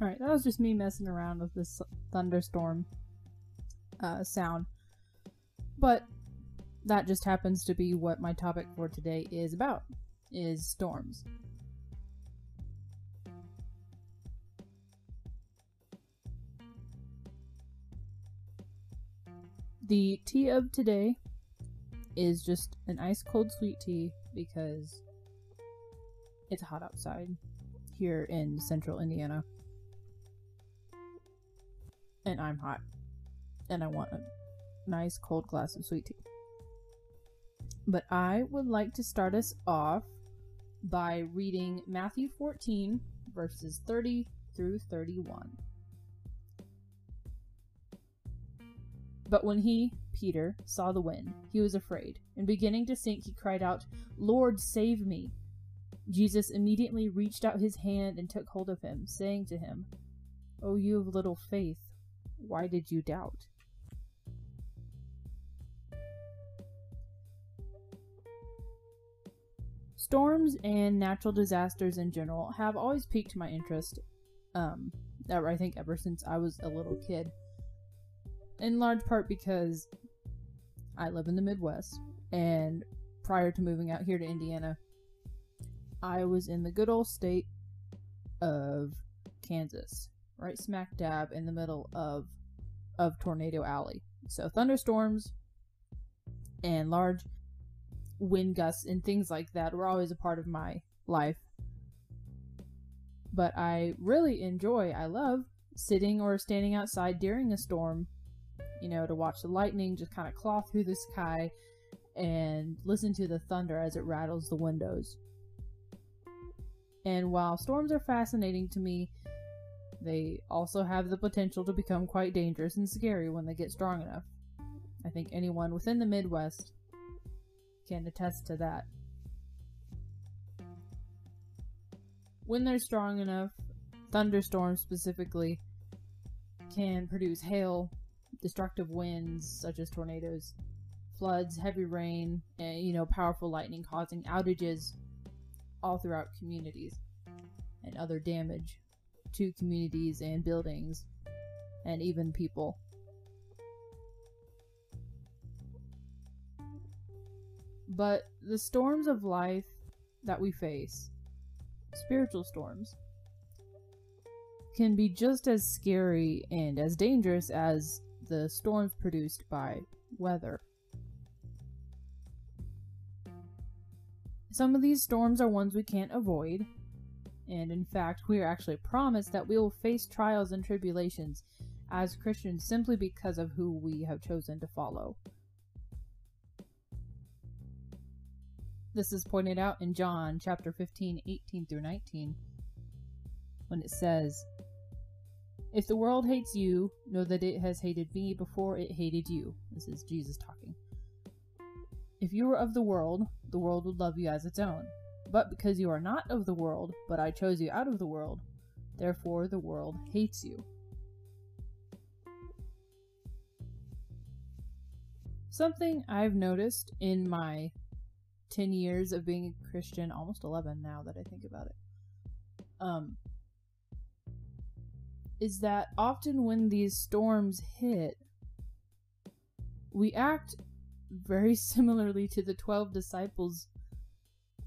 Alright, that was just me messing around with this thunderstorm uh, sound. But that just happens to be what my topic for today is about, is storms. The tea of today is just an ice cold sweet tea because it's hot outside here in central Indiana. And I'm hot. And I want a nice cold glass of sweet tea. But I would like to start us off by reading Matthew 14, verses 30 through 31. But when he, Peter, saw the wind, he was afraid, and beginning to sink, he cried out, Lord, save me! Jesus immediately reached out his hand and took hold of him, saying to him, O you of little faith, why did you doubt? Storms and natural disasters in general have always piqued my interest, um, I think ever since I was a little kid in large part because I live in the Midwest, and prior to moving out here to Indiana, I was in the good old state of Kansas, right smack dab in the middle of of Tornado Alley. So thunderstorms and large wind gusts and things like that were always a part of my life. But I really enjoy, I love sitting or standing outside during a storm you know, to watch the lightning just kind of claw through the sky and listen to the thunder as it rattles the windows. And while storms are fascinating to me, they also have the potential to become quite dangerous and scary when they get strong enough. I think anyone within the Midwest can attest to that. When they're strong enough, thunderstorms specifically can produce hail, destructive winds such as tornadoes, floods, heavy rain, and you know, powerful lightning causing outages all throughout communities and other damage to communities and buildings and even people. But the storms of life that we face, spiritual storms, can be just as scary and as dangerous as the storms produced by weather. Some of these storms are ones we can't avoid, and in fact, we are actually promised that we will face trials and tribulations as Christians simply because of who we have chosen to follow. This is pointed out in John chapter 15, 18 through 19, when it says, if the world hates you, know that it has hated me before it hated you. This is Jesus talking. If you were of the world, the world would love you as its own. But because you are not of the world, but I chose you out of the world, therefore the world hates you. Something I've noticed in my 10 years of being a Christian, almost 11 now that I think about it, um, is that often when these storms hit, we act very similarly to the 12 disciples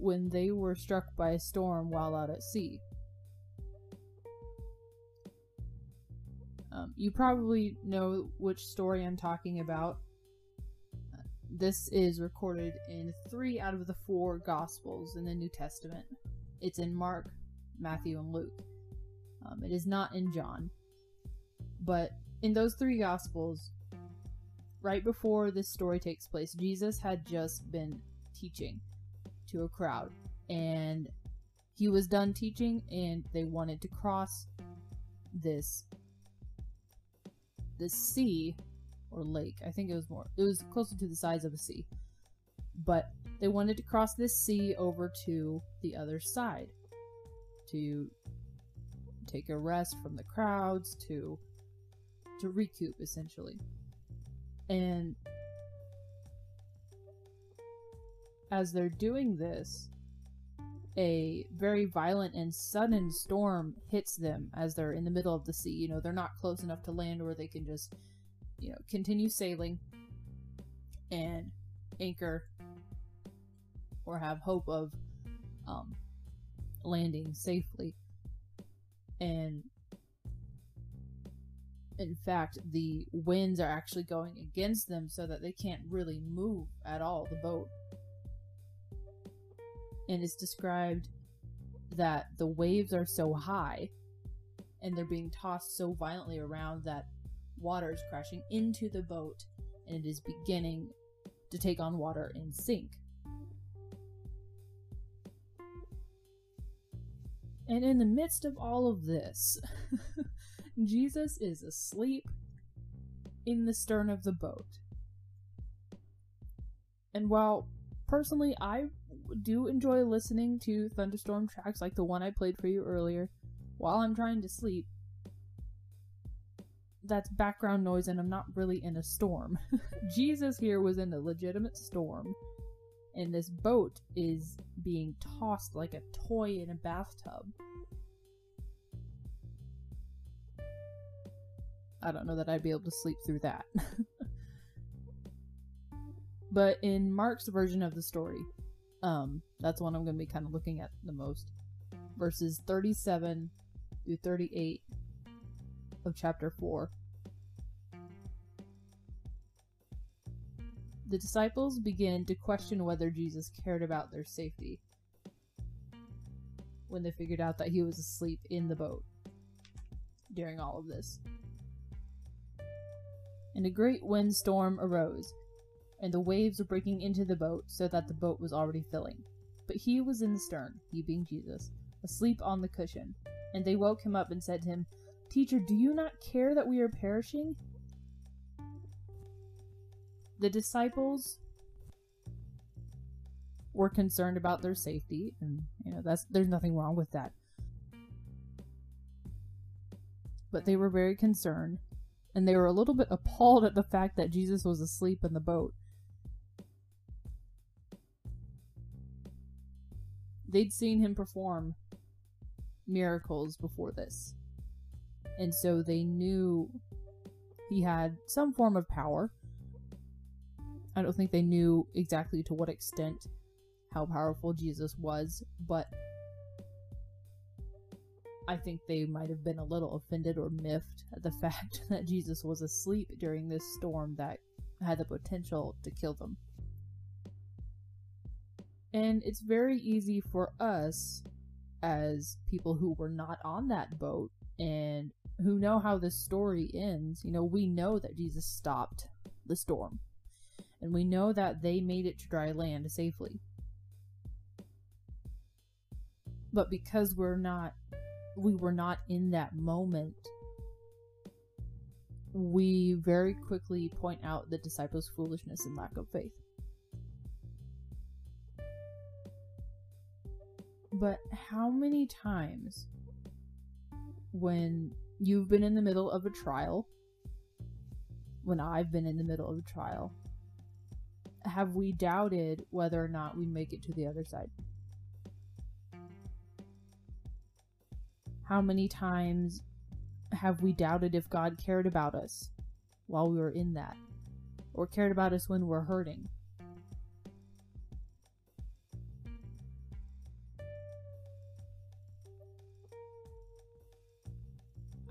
when they were struck by a storm while out at sea. Um, you probably know which story I'm talking about. This is recorded in three out of the four Gospels in the New Testament. It's in Mark, Matthew, and Luke. Um, it is not in John. But in those three Gospels, right before this story takes place, Jesus had just been teaching to a crowd. And he was done teaching, and they wanted to cross this this sea or lake. I think it was more. It was closer to the size of a sea. But they wanted to cross this sea over to the other side to take a rest from the crowds, to to recoup essentially. And as they're doing this, a very violent and sudden storm hits them as they're in the middle of the sea. You know, they're not close enough to land where they can just, you know, continue sailing and anchor or have hope of um, landing safely. And in fact, the winds are actually going against them so that they can't really move at all, the boat. And it's described that the waves are so high and they're being tossed so violently around that water is crashing into the boat and it is beginning to take on water and sink. And in the midst of all of this, Jesus is asleep in the stern of the boat. And while personally I do enjoy listening to thunderstorm tracks like the one I played for you earlier while I'm trying to sleep, that's background noise and I'm not really in a storm. Jesus here was in a legitimate storm, and this boat is being tossed like a toy in a bathtub. I don't know that I'd be able to sleep through that. but in Mark's version of the story, um, that's one I'm going to be kind of looking at the most. Verses 37 through 38 of chapter 4. The disciples begin to question whether Jesus cared about their safety when they figured out that he was asleep in the boat during all of this and a great windstorm arose, and the waves were breaking into the boat so that the boat was already filling. But he was in the stern, he being Jesus, asleep on the cushion. And they woke him up and said to him, Teacher, do you not care that we are perishing? The disciples were concerned about their safety, and you know that's there's nothing wrong with that. But they were very concerned and they were a little bit appalled at the fact that Jesus was asleep in the boat. They'd seen him perform miracles before this, and so they knew he had some form of power. I don't think they knew exactly to what extent how powerful Jesus was, but I think they might have been a little offended or miffed at the fact that Jesus was asleep during this storm that had the potential to kill them. And it's very easy for us, as people who were not on that boat and who know how this story ends, you know, we know that Jesus stopped the storm. And we know that they made it to dry land safely. But because we're not we were not in that moment, we very quickly point out the disciples' foolishness and lack of faith. But how many times when you've been in the middle of a trial, when I've been in the middle of a trial, have we doubted whether or not we make it to the other side? How many times have we doubted if God cared about us while we were in that? Or cared about us when we're hurting?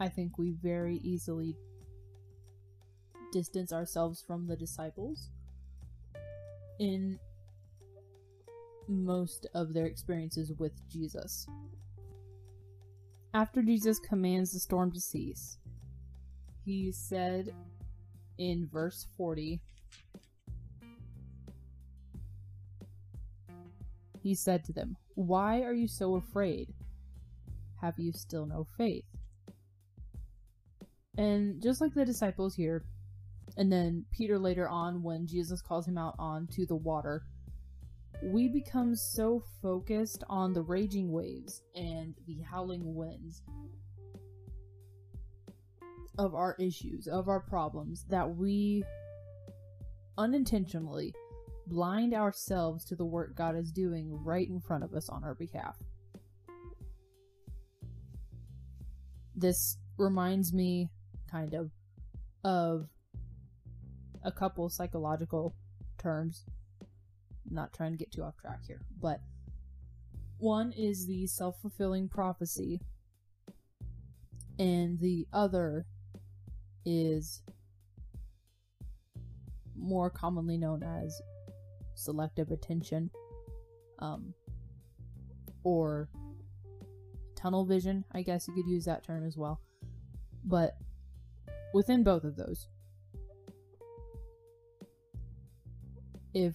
I think we very easily distance ourselves from the disciples in most of their experiences with Jesus. After Jesus commands the storm to cease, he said in verse 40, he said to them, Why are you so afraid? Have you still no faith? And just like the disciples here, and then Peter later on, when Jesus calls him out onto the water, we become so focused on the raging waves and the howling winds of our issues, of our problems, that we unintentionally blind ourselves to the work God is doing right in front of us on our behalf. This reminds me, kind of, of a couple psychological terms. Not trying to get too off track here, but one is the self fulfilling prophecy, and the other is more commonly known as selective attention um, or tunnel vision, I guess you could use that term as well. But within both of those, if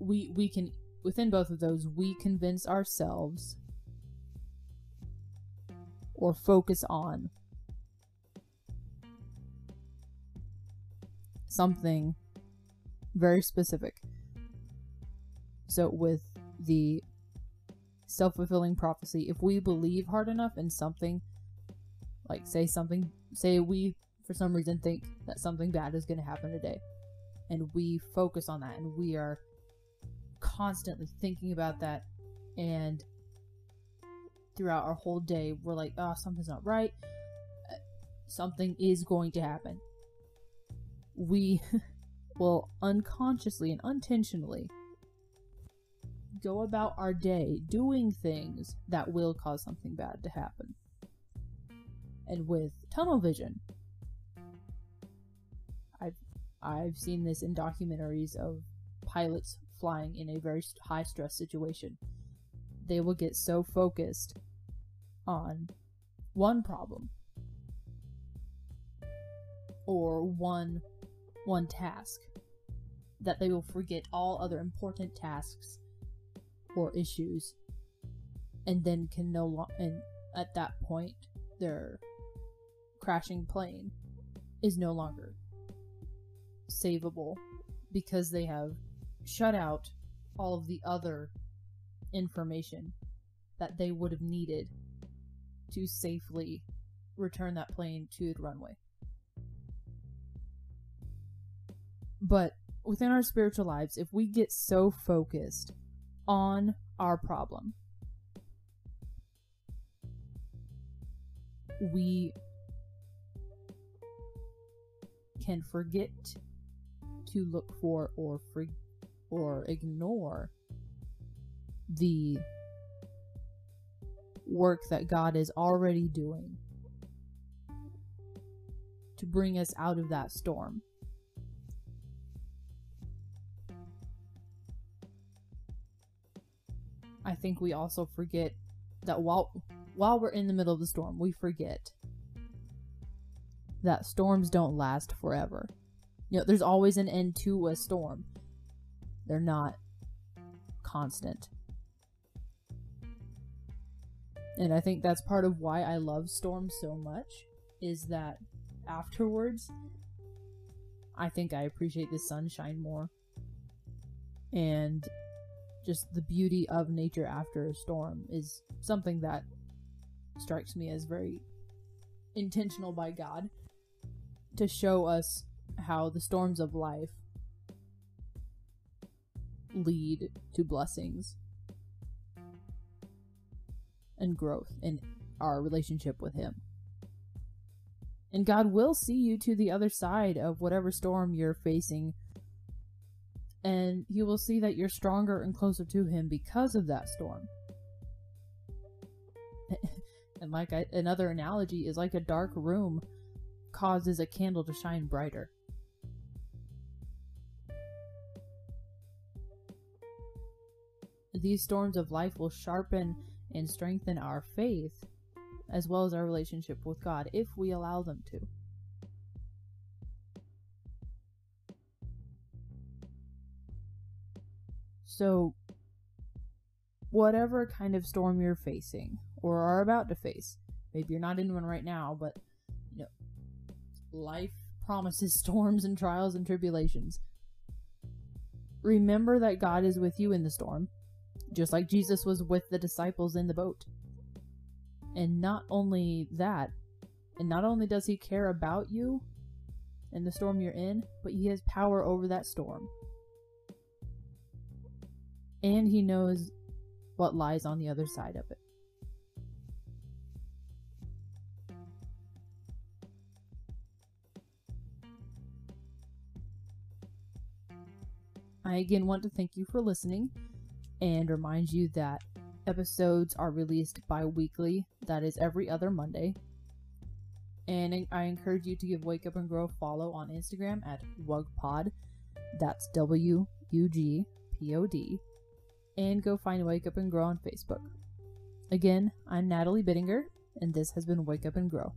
we we can within both of those we convince ourselves or focus on something very specific. So with the self-fulfilling prophecy, if we believe hard enough in something like say something say we for some reason think that something bad is going to happen today. And we focus on that and we are constantly thinking about that. And throughout our whole day we're like oh something's not right. Uh, something is going to happen. We will unconsciously and unintentionally go about our day doing things that will cause something bad to happen. And with tunnel vision, I've seen this in documentaries of pilots flying in a very high stress situation. They will get so focused on one problem or one one task that they will forget all other important tasks or issues and then can no longer and at that point their crashing plane is no longer savable because they have shut out all of the other information that they would have needed to safely return that plane to the runway. But within our spiritual lives, if we get so focused on our problem, we can forget to look for or or ignore the work that God is already doing to bring us out of that storm. I think we also forget that while while we're in the middle of the storm, we forget that storms don't last forever. You know, there's always an end to a storm. They're not constant. And I think that's part of why I love storms so much is that afterwards I think I appreciate the sunshine more. And just the beauty of nature after a storm is something that strikes me as very intentional by God to show us how the storms of life lead to blessings and growth in our relationship with Him. And God will see you to the other side of whatever storm you're facing and He will see that you're stronger and closer to him because of that storm. and like I, another analogy is like a dark room causes a candle to shine brighter. These storms of life will sharpen and strengthen our faith as well as our relationship with God if we allow them to. So, whatever kind of storm you're facing or are about to face, maybe you're not in one right now, but you know, life promises storms and trials and tribulations. Remember that God is with you in the storm, just like Jesus was with the disciples in the boat. And not only that, and not only does he care about you and the storm you're in, but he has power over that storm. and he knows what lies on the other side of it. I again want to thank you for listening and remind you that episodes are released bi weekly, that is every other Monday. And I encourage you to give Wake Up and Grow a follow on Instagram at WUGPod. That's W U G P O D. And go find Wake Up and Grow on Facebook. Again, I'm Natalie Bittinger, and this has been Wake Up and Grow.